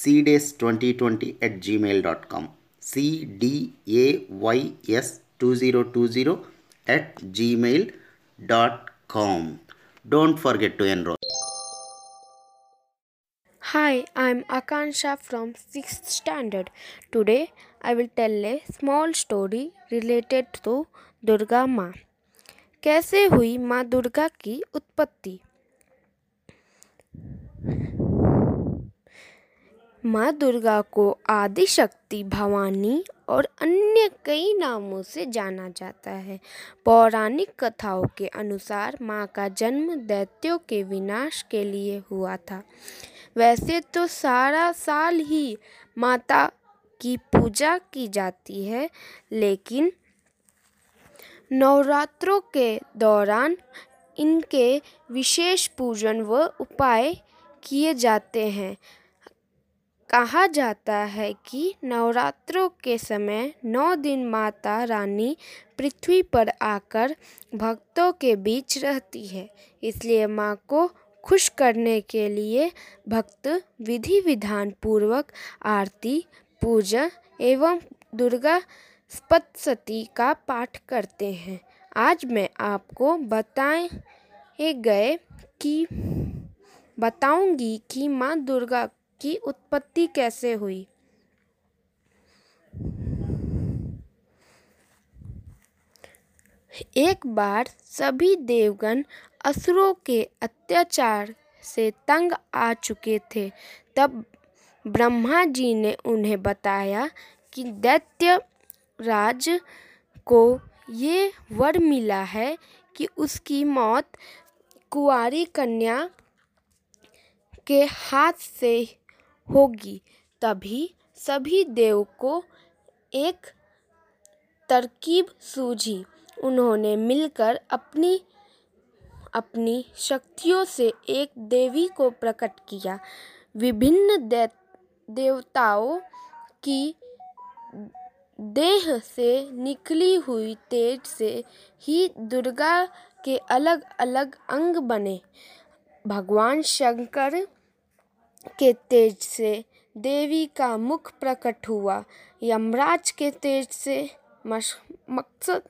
cdays2020 at gmail.com cdays2020 at gmail.com don't forget to enroll Hi, I'm Akansha from 6th standard. Today I will tell a small story related to Durga माँ कैसे हुई माँ दुर्गा की उत्पत्ति माँ दुर्गा को आदि शक्ति भवानी और अन्य कई नामों से जाना जाता है। पौराणिक कथाओं के अनुसार माँ का जन्म दैत्यों के विनाश के लिए हुआ था। वैसे तो सारा साल ही माता की पूजा की जाती है, लेकिन नवरात्रों के दौरान इनके विशेष पूजन व उपाय किए जाते हैं। कहा जाता है कि नवरात्रों के समय नौ दिन माता रानी पृथ्वी पर आकर भक्तों के बीच रहती है। इसलिए माँ को खुश करने के लिए भक्त विधि विधान पूर्वक आरती, पूजा एवं दुर्गा सप्तशती का पाठ करते हैं। आज मैं आपको बताए गए कि, बताऊँगी कि माँ दुर्गा की उत्पत्ति कैसे हुई? एक बार सभी देवगण असुरों के अत्याचार से तंग आ चुके थे। तब ब्रह्मा जी ने उन्हें बताया कि दैत्य राज को ये वर मिला है कि उसकी मौत कुंवारी कन्या के हाथ से होगी। तभी सभी देव को एक तरकीब सूझी। उन्होंने मिलकर अपनी अपनी शक्तियों से एक देवी को प्रकट किया। विभिन्न दे, देवताओं की देह से निकली हुई तेज से ही दुर्गा के अलग अलग अंग बने। भगवान शंकर के तेज से देवी का मुख प्रकट हुआ। यमराज के तेज से मकसद,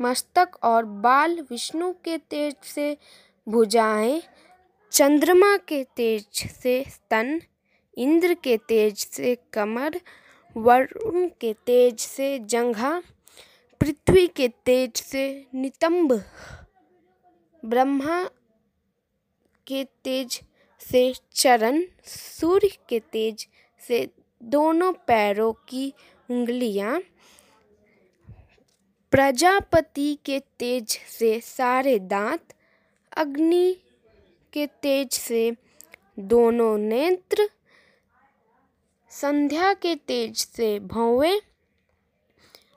मस्तक और बाल विष्णु के तेज से भुजाएँ, चंद्रमा के तेज से स्तन, इंद्र के तेज से कमर, वरुण के तेज से जंघा, पृथ्वी के तेज से नितंब, ब्रह्मा के तेज से चरण सूर्य के तेज से दोनों पैरों की उंगलियाँ प्रजापति के तेज से सारे दांत, अग्नि के तेज से दोनों नेत्र, संध्या के तेज से भौवे,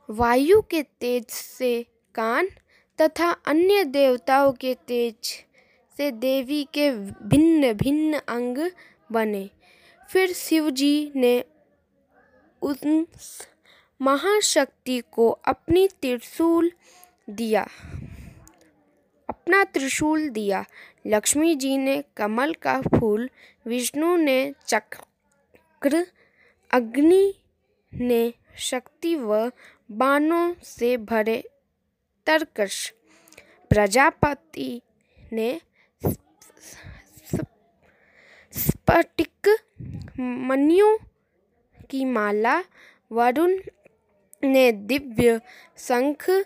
वायु के तेज से कान तथा अन्य देवताओं के तेज से देवी के भिन्न भिन्न अंग बने। फिर शिवजी ने उन महाशक्ति को अपनी त्रिशूल दिया, अपना त्रिशूल दिया। लक्ष्मी जी ने कमल का फूल, विष्णु ने चक्र, अग्नि ने शक्ति व बाणों से भरे तरकश। प्रजापति ने स्फटिक मनियों की माला, वरुण ने दिव्य शंख,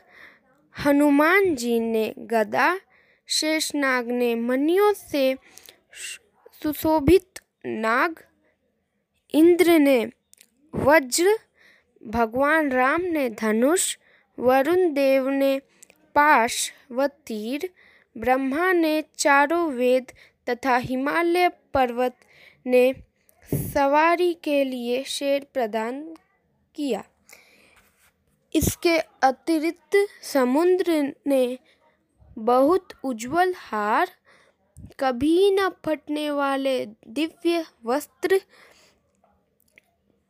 हनुमान जी ने गदा, शेषनाग ने मनियों से सुशोभित नाग, इंद्र ने वज्र, भगवान राम ने धनुष, वरुण देव ने पाश व तीर ब्रह्मा ने चारों वेद तथा हिमालय पर्वत ने सवारी के लिए शेर प्रदान किया। इसके अतिरिक्त समुद्र ने बहुत उज्जवल हार, कभी न फटने वाले दिव्य वस्त्र,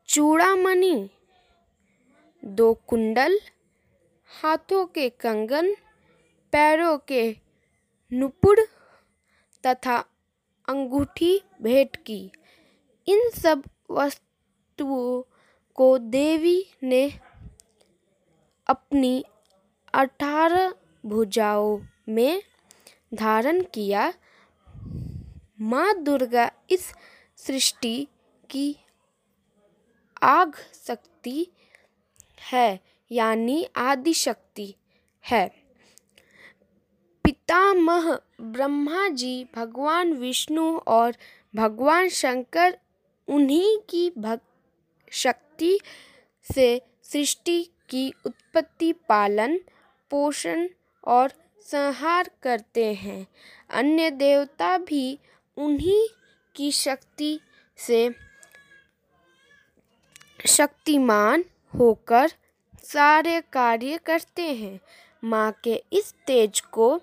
चूड़ामणि, दो कुंडल, हाथों के कंगन, पैरों के नुपुर तथा अंगूठी भेंट की। इन सब वस्तुओं को देवी ने अपनी अठारह भुजाओं में धारण किया। माँ दुर्गा इस सृष्टि की आग शक्ति है, यानी आदि शक्ति है। पितामह ब्रह्मा जी, भगवान विष्णु और भगवान शंकर उन्हीं की भक्त शक्ति से सृष्टि की उत्पत्ति, पालन, पोषण और संहार करते हैं। अन्य देवता भी उन्हीं की शक्ति से शक्तिमान होकर सारे कार्य करते हैं। माँ के इस तेज को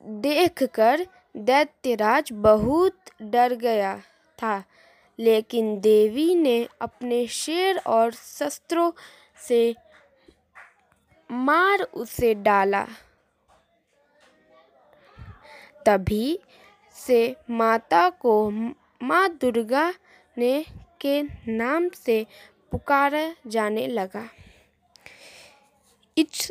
देखकर दैत्यराज बहुत डर गया था, लेकिन देवी ने अपने शेर और शस्त्रों से मार उसे डाला। तभी से माता को माँ दुर्गा ने के नाम से पुकारा जाने लगा। It's